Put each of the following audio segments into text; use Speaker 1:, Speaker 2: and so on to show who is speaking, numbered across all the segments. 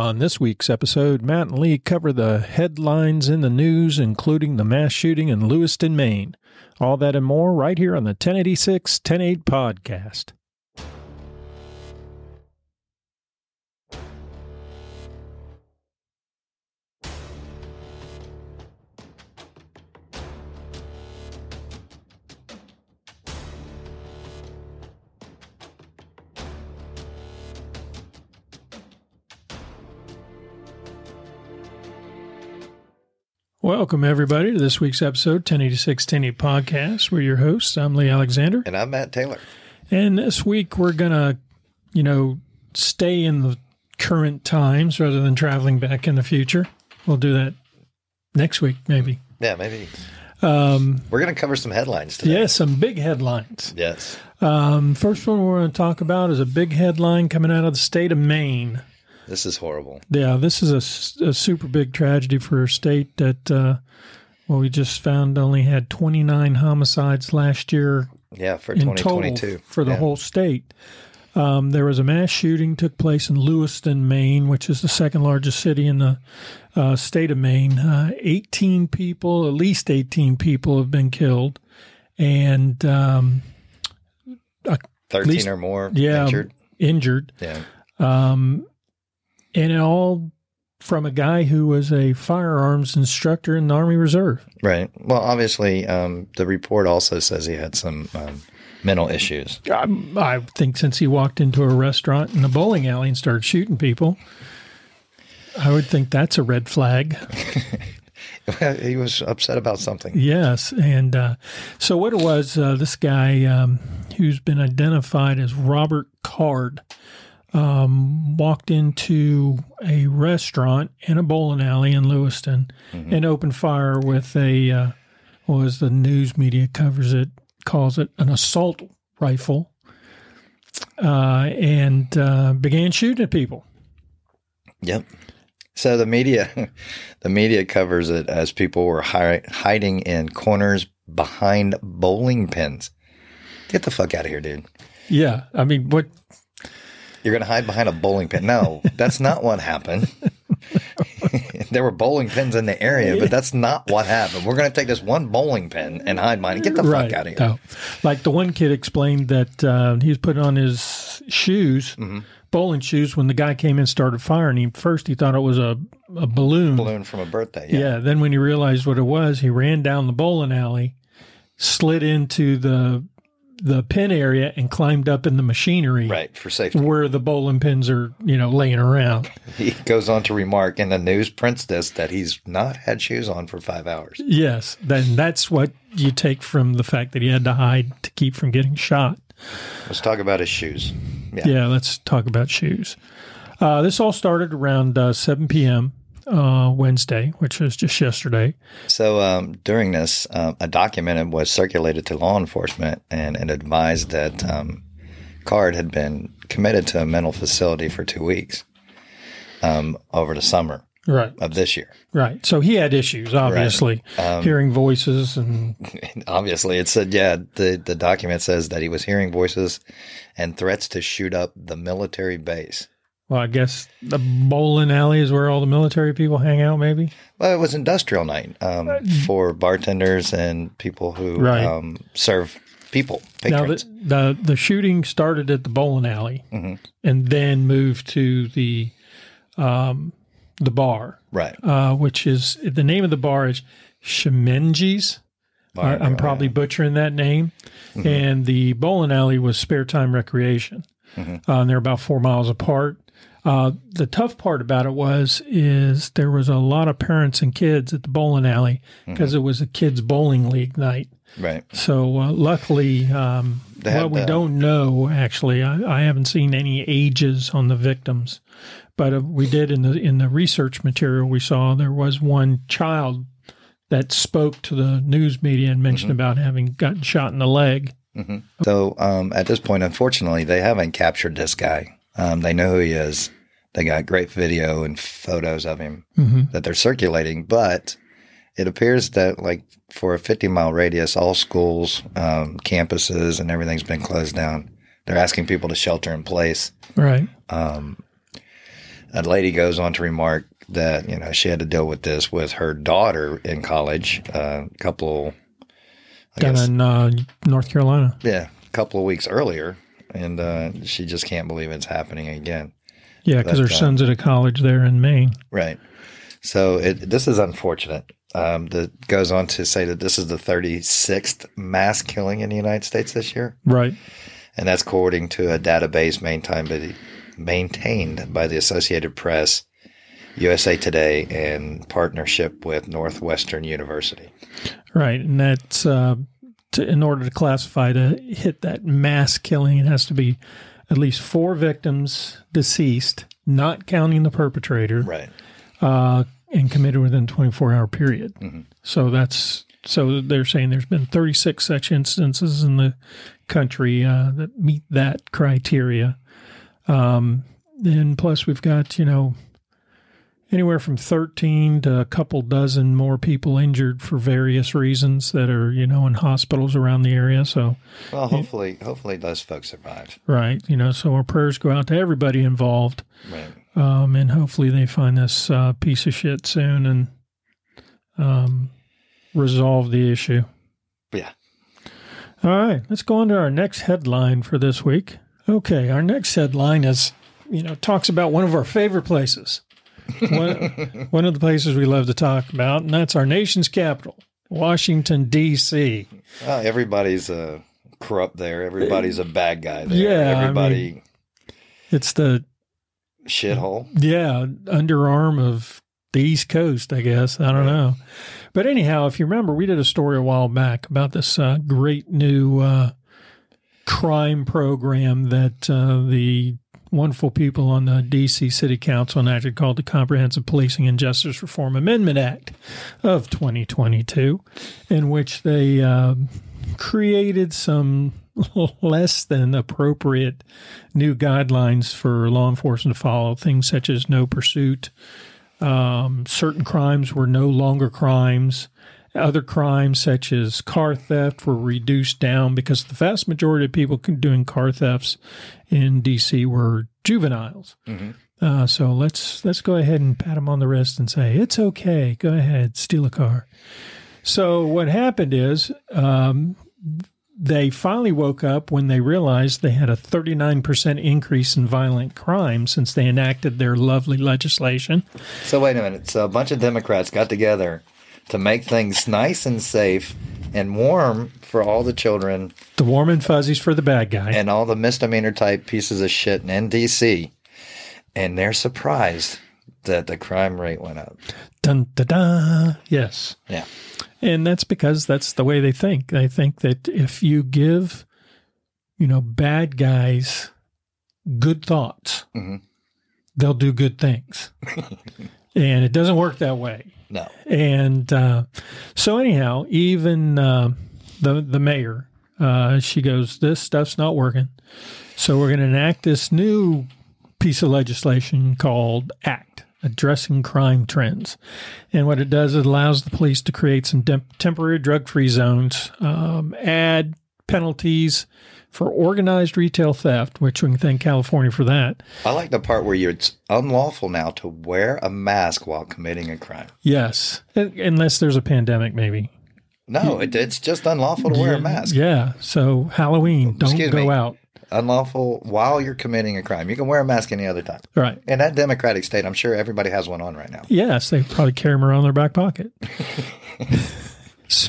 Speaker 1: On this week's episode, Matt and Lee cover the headlines in the news, including the mass shooting in Lewiston, Maine. All that and more right here on the 1086 108 podcast. Welcome, everybody, to this week's episode, 1086 1080 Podcast. We're your hosts. I'm Lee Alexander.
Speaker 2: And I'm Matt Taylor.
Speaker 1: And this week, we're going to, you know, stay in the current times rather than traveling back in the future. We'll do that next week, maybe.
Speaker 2: Yeah, maybe. Um, we're going to cover some headlines today.
Speaker 1: Yeah, some big headlines.
Speaker 2: Yes.
Speaker 1: Um, first one we're going to talk about is a big headline coming out of the state of Maine.
Speaker 2: This is horrible.
Speaker 1: Yeah, this is a, a super big tragedy for a state that, uh, well, we just found only had 29 homicides last year.
Speaker 2: Yeah, for 2022.
Speaker 1: for the
Speaker 2: yeah.
Speaker 1: whole state. Um, there was a mass shooting took place in Lewiston, Maine, which is the second largest city in the uh, state of Maine. Uh, 18 people, at least 18 people, have been killed, and um,
Speaker 2: 13 least, or more
Speaker 1: yeah,
Speaker 2: injured.
Speaker 1: Injured.
Speaker 2: Yeah.
Speaker 1: Um, and it all from a guy who was a firearms instructor in the Army Reserve.
Speaker 2: Right. Well, obviously, um, the report also says he had some um, mental issues.
Speaker 1: I, I, think since he walked into a restaurant in a bowling alley and started shooting people, I would think that's a red flag.
Speaker 2: he was upset about something.
Speaker 1: Yes. And uh, so, what it was, uh, this guy um, who's been identified as Robert Card um, walked into a restaurant in a bowling alley in Lewiston mm-hmm. and opened fire with a, uh, what was the news media covers it, calls it an assault rifle, uh, and uh, began shooting at people.
Speaker 2: Yep. So the media, the media covers it as people were hi- hiding in corners behind bowling pins. Get the fuck out of here, dude.
Speaker 1: Yeah, I mean, what
Speaker 2: you're going to hide behind a bowling pin. No, that's not what happened. there were bowling pins in the area, but that's not what happened. We're going to take this one bowling pin and hide mine. Get the right. fuck out of here. No.
Speaker 1: Like the one kid explained that uh, he was putting on his shoes, mm-hmm. bowling shoes, when the guy came in and started firing. He first he thought it was a, a balloon,
Speaker 2: balloon from a birthday. Yeah.
Speaker 1: yeah. Then when he realized what it was, he ran down the bowling alley, slid into the the pin area and climbed up in the machinery.
Speaker 2: Right, for safety.
Speaker 1: Where the bowling pins are, you know, laying around.
Speaker 2: He goes on to remark, in the news prints this, that he's not had shoes on for five hours.
Speaker 1: Yes, then that's what you take from the fact that he had to hide to keep from getting shot.
Speaker 2: Let's talk about his shoes.
Speaker 1: Yeah, yeah let's talk about shoes. Uh, this all started around uh, 7 p.m uh, Wednesday, which was just yesterday.
Speaker 2: So um, during this, uh, a document was circulated to law enforcement and it advised that um, Card had been committed to a mental facility for two weeks um, over the summer
Speaker 1: right.
Speaker 2: of this year.
Speaker 1: Right. So he had issues, obviously, right. um, hearing voices and
Speaker 2: obviously it said, yeah, the, the document says that he was hearing voices and threats to shoot up the military base.
Speaker 1: Well, I guess the bowling alley is where all the military people hang out, maybe.
Speaker 2: Well, it was industrial night um, for bartenders and people who right. um, serve people.
Speaker 1: Patrons. Now, the, the, the shooting started at the bowling alley, mm-hmm. and then moved to the um, the bar,
Speaker 2: right?
Speaker 1: Uh, which is the name of the bar is Schemengees. Bar, I'm probably butchering that name. Mm-hmm. And the bowling alley was Spare Time Recreation. Mm-hmm. Uh, and they're about four miles apart. Uh, the tough part about it was is there was a lot of parents and kids at the bowling alley because mm-hmm. it was a kids bowling league night.
Speaker 2: Right.
Speaker 1: So uh, luckily, um, well, we don't know actually. I, I, haven't seen any ages on the victims, but uh, we did in the in the research material we saw there was one child that spoke to the news media and mentioned mm-hmm. about having gotten shot in the leg.
Speaker 2: Mm-hmm. So um, at this point, unfortunately, they haven't captured this guy. Um, they know who he is. They got great video and photos of him mm-hmm. that they're circulating, but it appears that like for a 50 mile radius, all schools, um, campuses, and everything's been closed down. They're asking people to shelter in place.
Speaker 1: Right.
Speaker 2: Um, a lady goes on to remark that you know she had to deal with this with her daughter in college uh, a couple I
Speaker 1: Down
Speaker 2: guess,
Speaker 1: in uh, North Carolina.
Speaker 2: yeah a couple of weeks earlier and uh, she just can't believe it's happening again
Speaker 1: Yeah, because her
Speaker 2: uh,
Speaker 1: son's at a college there in Maine.
Speaker 2: right so it, this is unfortunate um, that goes on to say that this is the 36th mass killing in the united states this year
Speaker 1: Right.
Speaker 2: and that's according to a database maintained by the, maintained by the Associated Press, USA Today, in partnership with Northwestern University.
Speaker 1: Right. And that's uh, to, in order to classify to hit that mass killing, it has to be at least four victims deceased, not counting the perpetrator,
Speaker 2: Right.
Speaker 1: uh, and committed within 24 hour period.
Speaker 2: Mhm.
Speaker 1: So that's so they're saying there's been 36 such instances in the country uh, that meet that criteria. Um, and plus, we've got you know anywhere from 13 to a couple dozen more people injured for various reasons that are you know in hospitals around the area. So
Speaker 2: Well, hopefully, hopefully those folks survived.
Speaker 1: right, you know, so our prayers go out to everybody involved.
Speaker 2: Right.
Speaker 1: um, and hopefully they find this uh, piece of shit soon and um, resolve the issue.
Speaker 2: Yeah.
Speaker 1: All right, let's go on to our next headline for this week. Okay, our next headline is, you know, talks about one of our favorite places, one, one of the places we love to talk about, and that's our nation's capital, Washington D.C.
Speaker 2: Well, everybody's uh, corrupt there. Everybody's a bad guy there.
Speaker 1: Yeah, I
Speaker 2: Everybody
Speaker 1: It's the
Speaker 2: shithole.
Speaker 1: Yeah, underarm of the East Coast, I guess. I don't
Speaker 2: Right.
Speaker 1: know. But anyhow, if you remember, we did a story a while back about this uh, great new uh, crime program that uh, the wonderful people on the DC City Council enacted called the Comprehensive Policing and Justice Reform Amendment Act of 2022, in which they uh, created some less than appropriate new guidelines for law enforcement to follow, things such as no pursuit. Um, certain crimes were no longer crimes. Other crimes, such as car theft, were reduced down because the vast majority of people doing car thefts in DC were juveniles.
Speaker 2: Mhm.
Speaker 1: Uh, so let's let's go ahead and pat them on the wrist and say it's okay. Go ahead, steal a car. So what happened is um, they finally woke up when they realized they had a 39% increase in violent crime since they enacted their lovely legislation.
Speaker 2: So wait a minute. So a bunch of Democrats got together to make things nice and safe and warm for all the children
Speaker 1: The warm and fuzzies for the bad guy.
Speaker 2: and all the misdemeanor type pieces of shit in NDC, and they're surprised that the crime rate went up.
Speaker 1: Dun, da, da. Yes.
Speaker 2: Yeah.
Speaker 1: And that's because that's the way they think. They think that if you give, you know, bad guys good thoughts,
Speaker 2: Mhm.
Speaker 1: they'll do good things. and it doesn't work that way.
Speaker 2: No.
Speaker 1: And uh, so, anyhow, even uh, the the mayor, uh, she goes, "This stuff's not working." So we're going to enact this new piece of legislation called ACT, Addressing Crime Trends. And what it does, it allows the police to create some dem- temporary drug-free zones, um, add penalties for organized retail theft, which we can thank California for that.
Speaker 2: I like the part where you it's unlawful now to wear a mask while committing a crime.
Speaker 1: Yes, unless there's a pandemic, maybe.
Speaker 2: No, it, it's just unlawful to wear a mask.
Speaker 1: Yeah. So Halloween, don't
Speaker 2: Excuse
Speaker 1: go
Speaker 2: me.
Speaker 1: out.
Speaker 2: Unlawful while you're committing a crime. You can wear a mask any other time.
Speaker 1: Right.
Speaker 2: In that Democratic state, I'm sure everybody has one on right now.
Speaker 1: Yes, they probably carry them around in their back pocket.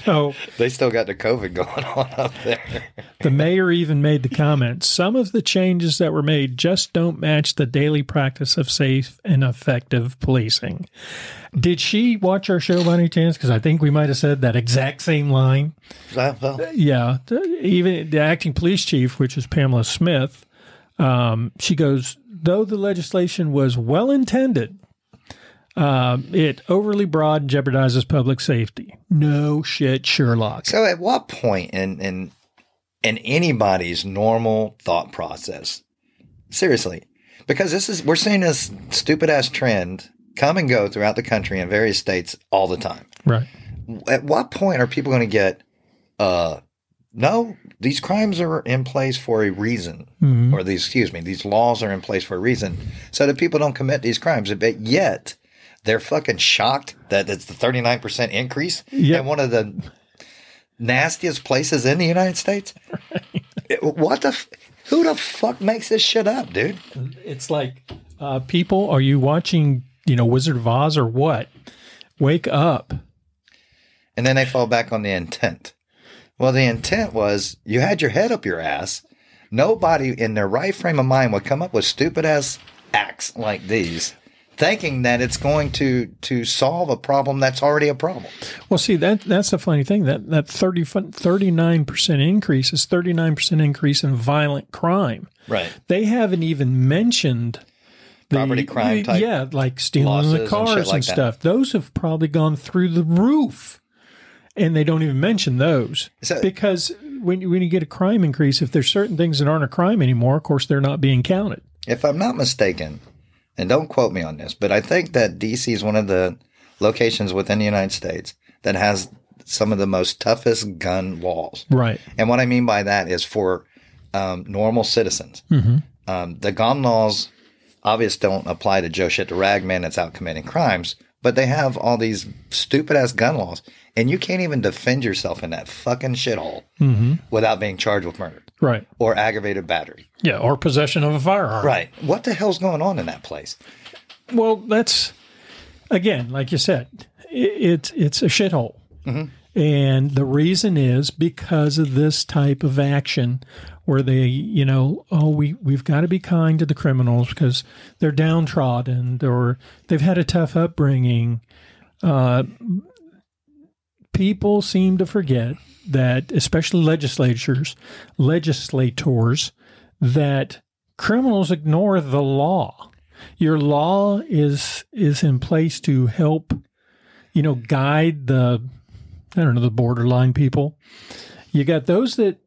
Speaker 1: so
Speaker 2: They still got the COVID going on up there.
Speaker 1: the mayor even made the comment some of the changes that were made just don't match the daily practice of safe and effective policing. Did she watch our show by any chance? Because I think we might have said that exact same line.
Speaker 2: Well, well,
Speaker 1: Yeah, even the acting police chief, which is Pamela Smith, um, she goes, though the legislation was well intended, um, it overly broad jeopardizes public safety. No shit, Sherlock.
Speaker 2: So at what point in in in anybody's normal thought process? Seriously. Because this is we're seeing this stupid ass trend come and go throughout the country in various states all the time.
Speaker 1: Right.
Speaker 2: At what point are people going to get uh no, these crimes are in place for a reason,
Speaker 1: Mm-hmm.
Speaker 2: or these, excuse me, these laws are in place for a reason, so that people don't commit these crimes. But yet, they're fucking shocked that it's the thirty nine percent increase
Speaker 1: Yep.
Speaker 2: in one of the nastiest places in the United States. It- what the? F- who the fuck makes this shit up, dude?
Speaker 1: It's like, uh, people, are you watching, you know, Wizard of Oz or what? Wake up.
Speaker 2: And then they fall back on the intent. Well, the intent was you had your head up your ass. Nobody in their right frame of mind would come up with stupid ass acts like these, thinking that it's going to to solve a problem that's already a problem.
Speaker 1: Well, see that that's the funny thing that that 39 percent increase is thirty nine percent increase in violent crime.
Speaker 2: Right.
Speaker 1: They haven't even mentioned the,
Speaker 2: Property crime type
Speaker 1: yeah, like stealing the cars and,
Speaker 2: like that.
Speaker 1: stuff. Those have probably gone through the roof, and they don't even mention those
Speaker 2: So-
Speaker 1: because when you- when you get a crime increase, if there's certain things that aren't a crime anymore, of course they're not being counted.
Speaker 2: If I'm not mistaken, and don't quote me on this, but I think that DC is one of the locations within the United States that has some of the most toughest gun laws.
Speaker 1: Right.
Speaker 2: And what I mean by that is for um, normal citizens. Um, the gun laws obviously don't apply to Joe shit the ragman that's out committing crimes, but they have all these stupid ass gun laws, and you can't even defend yourself in that fucking shithole without being charged with murder
Speaker 1: Right.
Speaker 2: or aggravated battery.
Speaker 1: Yeah. Or possession of a firearm.
Speaker 2: Right. What the hell's going on in that place?
Speaker 1: Well, that's again, like you said, i- it's it's a shithole, and the reason is because of this type of action, where they, you know, oh, we we've got to be kind to the criminals because they're downtrodden or they've had a tough upbringing. Uh, people seem to forget that, especially legislatures, legislators, that criminals ignore the law. Your law is is in place to help you know guide the i don't know the borderline people. You got those that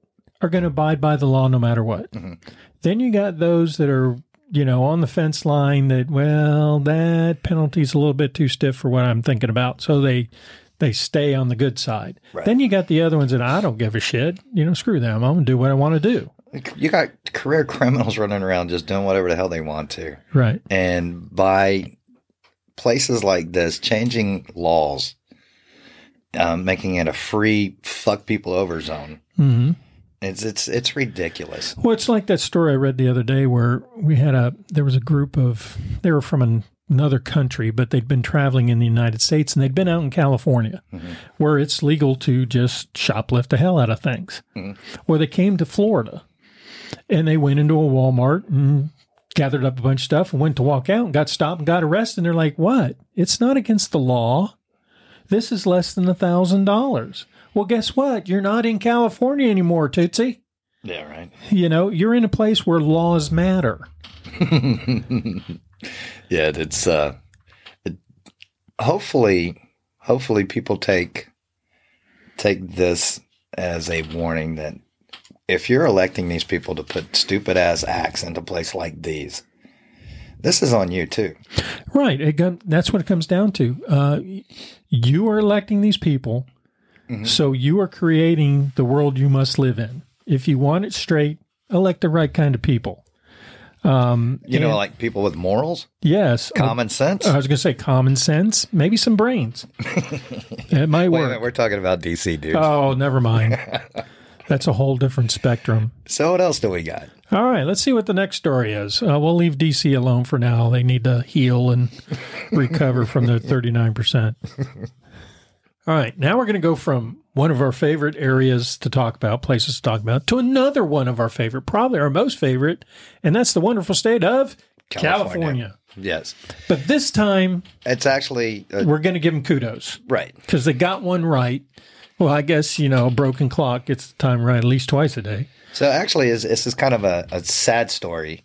Speaker 1: are going to abide by the law no matter what. Mm-hmm. Then you got those that are you know on the fence line that well that penalty's a little bit too stiff for what i'm thinking about. So they they stay on the good side
Speaker 2: Right.
Speaker 1: then you got the other ones that i don't give a shit you know screw them i'm gonna do what i want to do
Speaker 2: You got career criminals running around just doing whatever the hell they want to.
Speaker 1: right
Speaker 2: And by places like this changing laws, um, making it a free fuck people over zone,
Speaker 1: hmm
Speaker 2: it's it's it's ridiculous.
Speaker 1: Well, it's like that story I read the other day where we had a there was a group of they were from an, another country, but they'd been traveling in the United States and they'd been out in California, mm-hmm. where it's legal to just shoplift the hell out of things. Mm-hmm. Well, they came to Florida, and they went into a Walmart and gathered up a bunch of stuff and went to walk out and got stopped and got arrested. And they're like, "What? It's not against the law. This is less than a thousand dollars." Well, guess what? You're not in California anymore, Tootsie
Speaker 2: Yeah, right.
Speaker 1: you know you're in a place where laws matter
Speaker 2: Yeah, it's uh, it, hopefully, hopefully people take take this as a warning that if you're electing these people to put stupid ass acts into place like these, this is on you too.
Speaker 1: right. It that's what it comes down to. Uh, you are electing these people so you are creating the world you must live in. If you want it straight elect the right kind of people um,
Speaker 2: You know, like people with morals,
Speaker 1: yes
Speaker 2: common sense.
Speaker 1: i was going to say common sense maybe some brains it might work
Speaker 2: minute, we're talking about DC, dude.
Speaker 1: oh never mind that's a whole different spectrum
Speaker 2: so what else do we got?
Speaker 1: All right, let's see what the next story is. Uh, we'll leave DC alone for now. They need to heal and recover from their 39%. All right, now we're going to go from one of our favorite areas to talk about, places to talk about, to another one of our favorite, probably our most favorite, and that's the wonderful state of California.
Speaker 2: California. Yes,
Speaker 1: But this time,
Speaker 2: it's actually uh,
Speaker 1: we're going to give them kudos
Speaker 2: right.
Speaker 1: because they got one right. Well, I guess, you know, a broken clock gets the time right at least twice a day.
Speaker 2: So actually, is this is kind of a, a sad story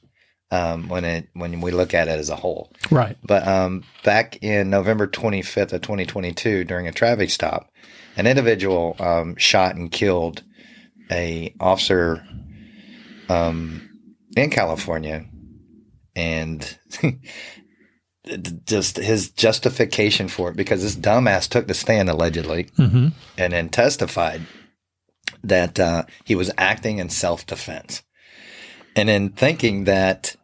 Speaker 2: um, when it when we look at it as a whole.
Speaker 1: Right.
Speaker 2: But um, back in November 25th of 2022, during a traffic stop, an individual um, shot and killed a officer um, in California, and just his justification for it because this dumbass took the stand allegedly
Speaker 1: hmm
Speaker 2: and then testified that uh, he was acting in self defense. And in thinking that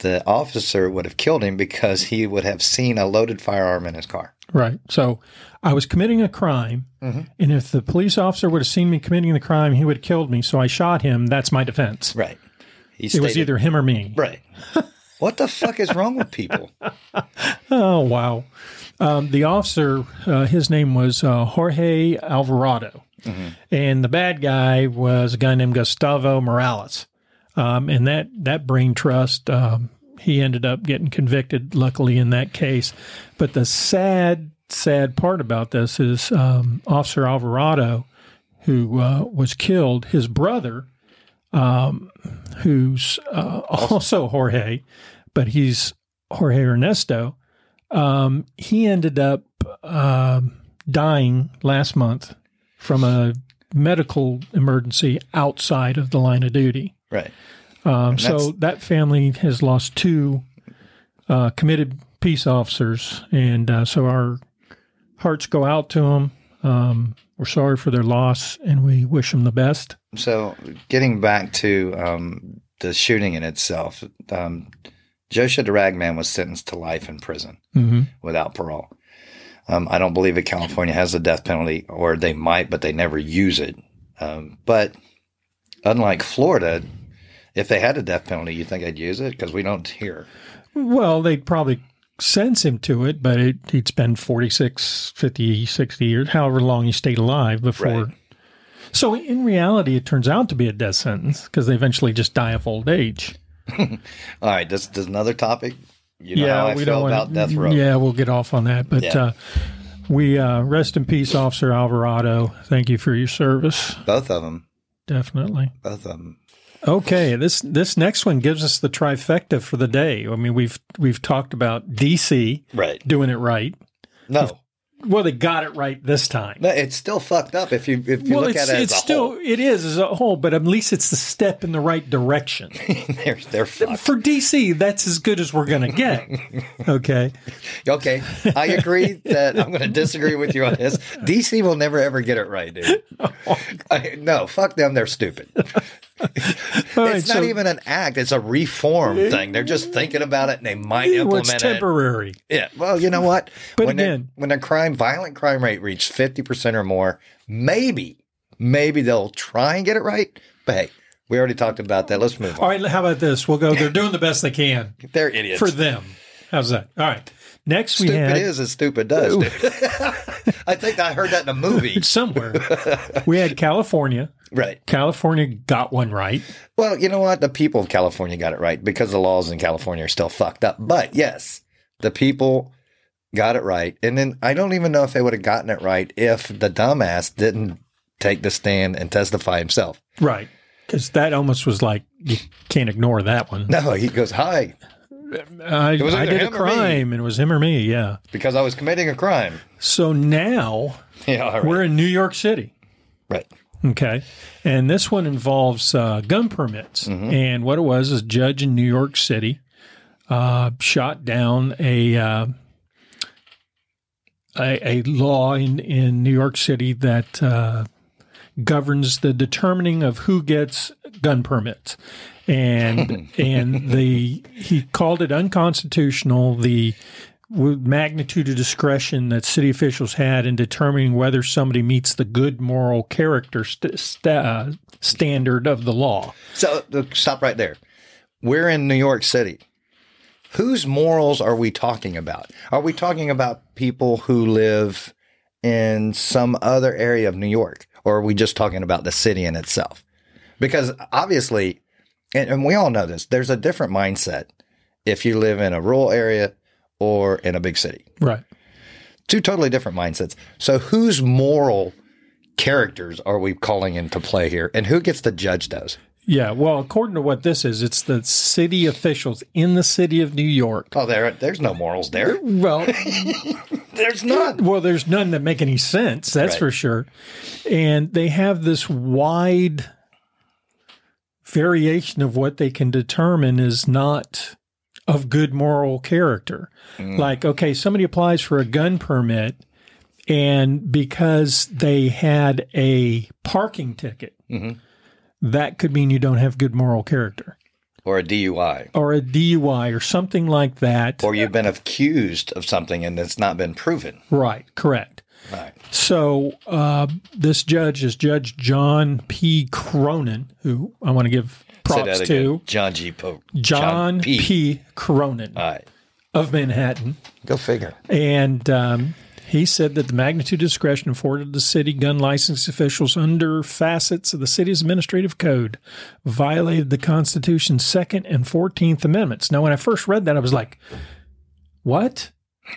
Speaker 2: the officer would have killed him because he would have seen a loaded firearm in his car.
Speaker 1: Right. So I was committing a crime,
Speaker 2: Mm-hmm.
Speaker 1: and if the police officer would have seen me committing the crime, he would have killed me. So I shot him. That's my defense.
Speaker 2: Right. He
Speaker 1: It was either him or me.
Speaker 2: Right. what the fuck is wrong with people?
Speaker 1: Oh, wow. Um, the officer, uh, his name was uh, Jorge Alvarado. And the bad guy was a guy named Gustavo Morales. Um, and that, that brain trust, um, he ended up getting convicted, luckily, in that case. But the sad, sad part about this is um, Officer Alvarado, who uh, was killed, his brother, um, who's uh, also Jorge, but he's Jorge Ernesto, um, he ended up um, dying last month from a medical emergency outside of the line of duty.
Speaker 2: Right.
Speaker 1: Um, so that family has lost two uh, committed peace officers, and uh, so our hearts go out to them. Um, we're sorry for their loss, and we wish them the best.
Speaker 2: So, getting back to um, the shooting in itself, um, Joshua the Ragman was sentenced to life in prison
Speaker 1: hmm
Speaker 2: without parole. Um, I don't believe that California has the death penalty, or they might, but they never use it. Um, but unlike Florida, if they had a death penalty, you think they'd use it? Because we don't here.
Speaker 1: Well, they'd probably sentence him to it, but it, he'd spend 46, 50, 60 years, however long he stayed alive before.
Speaker 2: Right.
Speaker 1: So in reality, it turns out to be a death sentence because they eventually just die of old age.
Speaker 2: All right, this, this is another topic. You know how I feel
Speaker 1: wanna-
Speaker 2: about death row.
Speaker 1: Yeah, we'll get off on that. But
Speaker 2: Yeah.
Speaker 1: uh, we uh, rest in peace, Officer Alvarado. Thank you for your service.
Speaker 2: Both of them.
Speaker 1: Definitely.
Speaker 2: Both of them.
Speaker 1: Okay, this this next one gives us the trifecta for the day. I mean, we've we've talked about DC
Speaker 2: Right.
Speaker 1: doing it right.
Speaker 2: No,
Speaker 1: Well, they got it right this time.
Speaker 2: no, it's still fucked up if you if you
Speaker 1: well,
Speaker 2: look at it as
Speaker 1: it's
Speaker 2: a
Speaker 1: still
Speaker 2: whole.
Speaker 1: it is as a whole, but at least it's the step in the right direction.
Speaker 2: they're they're fucked.
Speaker 1: For DC, that's as good as we're going to get. Okay.
Speaker 2: Okay, I agree that I'm going to disagree with you on this. DC will never ever get it right, dude. I, no, fuck them. They're stupid.
Speaker 1: Right,
Speaker 2: it's not
Speaker 1: so
Speaker 2: even an act. It's a reform thing. They're just thinking about it and they might implement
Speaker 1: it's
Speaker 2: it.
Speaker 1: temporary.
Speaker 2: Yeah. Well, you know what?
Speaker 1: But
Speaker 2: when
Speaker 1: again-
Speaker 2: when the crime, violent crime rate reached 50% or more, maybe, maybe they'll try and get it right. But hey, we already talked about that. Let's move on.
Speaker 1: All right, how about this? We'll go. They're doing the best they can
Speaker 2: They're idiots.
Speaker 1: for them. How's that? All right. Next, we
Speaker 2: stupid
Speaker 1: had
Speaker 2: is as stupid does. dude. I think I heard that in a movie.
Speaker 1: somewhere we had California.
Speaker 2: right.
Speaker 1: California got one right.
Speaker 2: Well, you know what? The people of California got it right because the laws in California are still fucked up. But yes, the people got it right. And then I don't even know if they would have gotten it right if the dumbass didn't take the stand and testify himself.
Speaker 1: Right. Because that almost was like, you can't ignore that one.
Speaker 2: No, he goes, Hi,
Speaker 1: I,
Speaker 2: was
Speaker 1: I did a crime and it was him or me. Yeah.
Speaker 2: because I was committing a crime.
Speaker 1: So now
Speaker 2: Yeah, right.
Speaker 1: we're in New York City.
Speaker 2: right.
Speaker 1: Okay. And this one involves uh, gun permits. And what it was is a judge in New York City uh, shot down a, uh, a a law in, in New York City that uh, governs the determining of who gets gun permits. And and the he called it unconstitutional. The magnitude of discretion that city officials had in determining whether somebody meets the good moral character st- st- uh, standard of the law.
Speaker 2: So stop right there. We're in New York City. Whose morals are we talking about? Are we talking about people who live in some other area of New York? Or are we just talking about the city in itself? Because obviously, and, and we all know this, there's a different mindset if you live in a rural area or in a big city.
Speaker 1: Right.
Speaker 2: Two totally different mindsets. So whose moral characters are we calling into play here? And who gets to judge those?
Speaker 1: Yeah. Well, according to what this is, it's the city officials in the city of New York.
Speaker 2: Oh, there, there's no morals there.
Speaker 1: Well,
Speaker 2: There's none.
Speaker 1: well, there's none that make any sense. That's
Speaker 2: Right.
Speaker 1: for sure. And they have this wide variation of what they can determine is not of good moral character. Like, okay, somebody applies for a gun permit And because they had a parking ticket,
Speaker 2: Mhm.
Speaker 1: That could mean you don't have good moral character
Speaker 2: Or a DUI.
Speaker 1: or a DUI or something like that.
Speaker 2: Or you've been accused of something and it's not been proven.
Speaker 1: right, correct.
Speaker 2: Right.
Speaker 1: So uh, this judge is Judge John P. Cronan, who I want to give props
Speaker 2: that
Speaker 1: to.
Speaker 2: again. John G. Pope.
Speaker 1: John, P. Cronan
Speaker 2: All right.
Speaker 1: of Manhattan.
Speaker 2: Go figure.
Speaker 1: And um, he said that the magnitude of discretion afforded the city gun license officials under facets of the city's administrative code violated the Constitution's Second and Fourteenth Amendments. Now, when I first read that, I was like, what?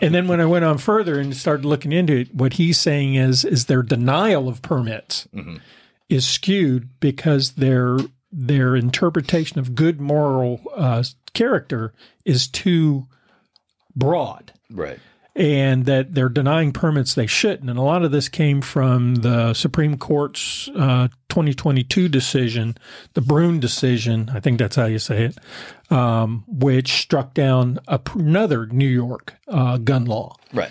Speaker 1: and then when I went on further and started looking into it, what he's saying is is their denial of permits
Speaker 2: Mhm.
Speaker 1: is skewed because their their interpretation of good moral uh, character is too broad
Speaker 2: Right.
Speaker 1: And that they're denying permits they shouldn't. And a lot of this came from the Supreme Court's uh, 2022 decision, the Bruen decision, I think that's how you say it, um, which struck down a, another New York uh, gun law.
Speaker 2: Right.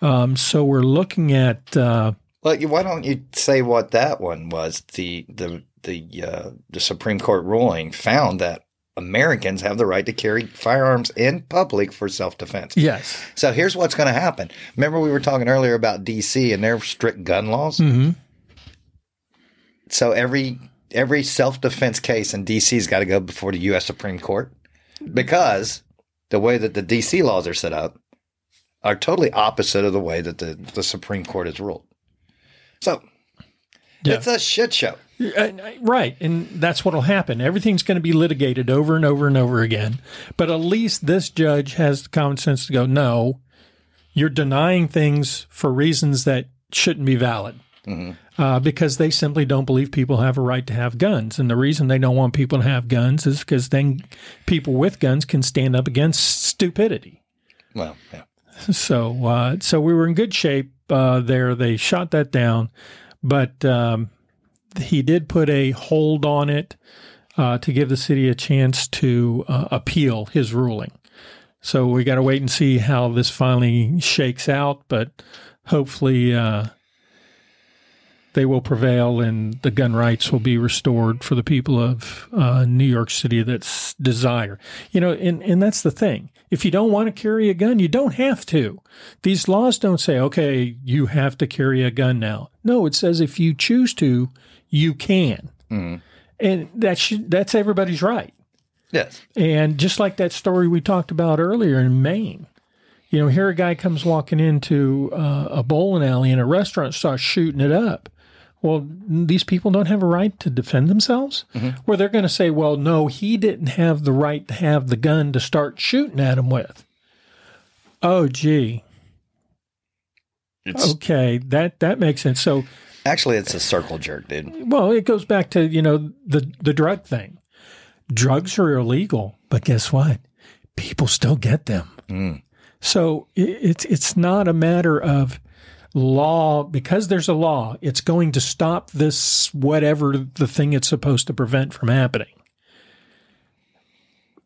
Speaker 1: Um, so we're looking at, uh,
Speaker 2: Well, why don't you say what that one was? The the the uh, the Supreme Court ruling found that Americans have the right to carry firearms in public for self defense.
Speaker 1: yes.
Speaker 2: So here's what's going to happen. Remember we were talking earlier about DC and their strict gun laws.
Speaker 1: hmm
Speaker 2: So every every self defense case in DC's got to go before the U.S. Supreme Court because the way that the DC laws are set up are totally opposite of the way that the, the Supreme Court has ruled. So
Speaker 1: Yeah.
Speaker 2: it's a shit show.
Speaker 1: Uh, Right. And that's what will happen. Everything's going to be litigated over and over and over again. But at least this judge has the common sense to go, no, you're denying things for reasons that shouldn't be valid. Uh, because they simply don't believe people have a right to have guns. And the reason they don't want people to have guns is because then people with guns can stand up against stupidity.
Speaker 2: Well, yeah.
Speaker 1: So, uh, so we were in good shape uh, there. They shot that down, but um, he did put a hold on it uh, to give the city a chance to uh, appeal his ruling. So we got to wait and see how this finally shakes out, but hopefully uh, they will prevail and the gun rights will be restored for the people of uh, New York City that's desire. You know, and, and that's the thing. If you don't want to carry a gun, you don't have to. These laws don't say, okay, you have to carry a gun now. No, it says if you choose to, you can.
Speaker 2: Mhm.
Speaker 1: And that should, that's everybody's right.
Speaker 2: Yes.
Speaker 1: And just like that story we talked about earlier in Maine, you know, here a guy comes walking into uh, a bowling alley and a restaurant, starts shooting it up. Well, these people don't have a right to defend themselves. Where they're going to say, well, no, he didn't have the right to have the gun to start shooting at him with. Oh, gee.
Speaker 2: It's
Speaker 1: Okay, that that makes sense. So,
Speaker 2: actually it's a circle jerk, dude.
Speaker 1: well, it goes back to you know the the drug thing. Drugs are illegal, but guess what? People still get them.
Speaker 2: Mm.
Speaker 1: So i- it's it's not a matter of law because there's a law. It's going to stop this whatever the thing it's supposed to prevent from happening.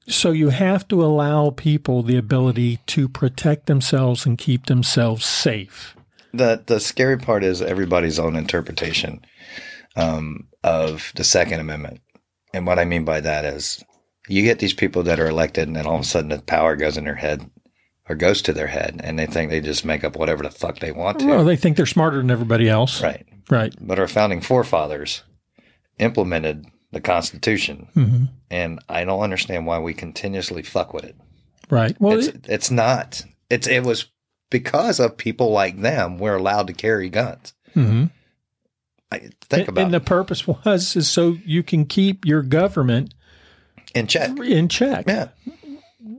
Speaker 1: So you have to allow people the ability to protect themselves and keep themselves safe.
Speaker 2: The the scary part is everybody's own interpretation um, of the Second Amendment, and what I mean by that is you get these people that are elected, and then all of a sudden the power goes in their head or goes to their head, and they think they just make up whatever the fuck they want to.
Speaker 1: Well, they think they're smarter than everybody else.
Speaker 2: right.
Speaker 1: Right.
Speaker 2: But our founding forefathers implemented the Constitution,
Speaker 1: hmm
Speaker 2: and I don't understand why we continuously fuck with it.
Speaker 1: Right. Well,
Speaker 2: it's
Speaker 1: it-
Speaker 2: it's not. It's it was because of people like them we're allowed to carry guns.
Speaker 1: mhm.
Speaker 2: I, think
Speaker 1: and,
Speaker 2: about
Speaker 1: and the purpose was is so you can keep your government
Speaker 2: in check.
Speaker 1: in check.
Speaker 2: Yeah,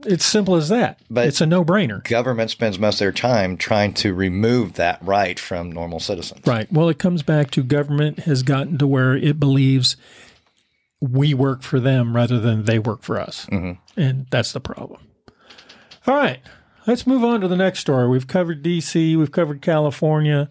Speaker 1: It's simple as that.
Speaker 2: But-
Speaker 1: it's a no-brainer.
Speaker 2: government spends most of their time trying to remove that right from normal citizens.
Speaker 1: Right. Well, it comes back to government has gotten to where it believes we work for them rather than they work for us.
Speaker 2: Mhm.
Speaker 1: And that's the problem. All right. Let's move on to the next story. We've covered DC, we've covered California,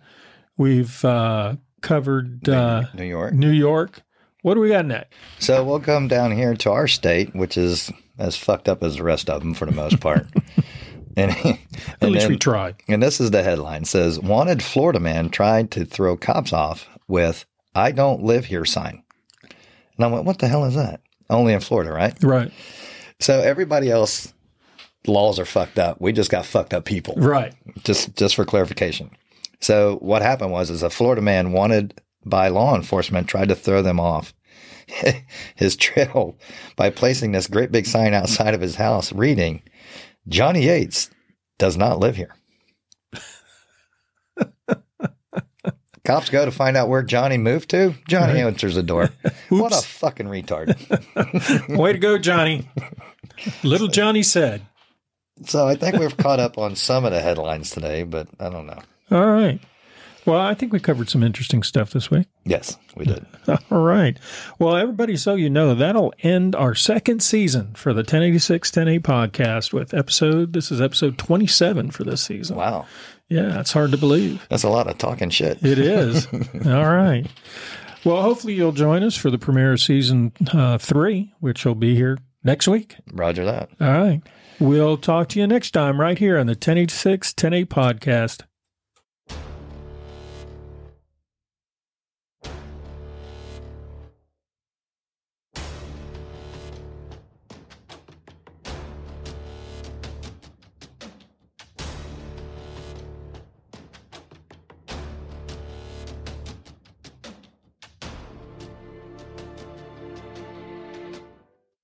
Speaker 1: we've uh, covered uh,
Speaker 2: New York.
Speaker 1: New York. What do we got next?
Speaker 2: So we'll come down here to our state, which is as fucked up as the rest of them for the most part. and
Speaker 1: At least
Speaker 2: then-
Speaker 1: we tried.
Speaker 2: And this is the headline says wanted Florida man tried to throw cops off with I don't live here sign. And I went, what the hell is that? Only in Florida, right?
Speaker 1: Right.
Speaker 2: So everybody else laws are fucked up. We just got fucked up people.
Speaker 1: Right.
Speaker 2: Just just for clarification. So what happened was is a Florida man wanted by law enforcement tried to throw them off his trail by placing this great big sign outside of his house reading Johnny Yates does not live here. Cops go to find out where Johnny moved to. Johnny answers the door. what a fucking retard.
Speaker 1: Way to go, Johnny. Little Johnny said.
Speaker 2: So I think we've caught up on some of the headlines today, but I don't know.
Speaker 1: All right. Well, I think we covered some interesting stuff this week.
Speaker 2: Yes, we did.
Speaker 1: All right. Well, everybody, so you know, that'll end our second season for the 1086 10A podcast with episode, this is episode 27 for this season.
Speaker 2: Wow.
Speaker 1: Yeah, it's hard to believe.
Speaker 2: That's a lot of talking shit.
Speaker 1: It is. All right. Well, hopefully you'll join us for the premiere of season uh, three, which will be here next week.
Speaker 2: Roger that.
Speaker 1: All right. We'll talk to you next time right here on the 1086 10A podcast.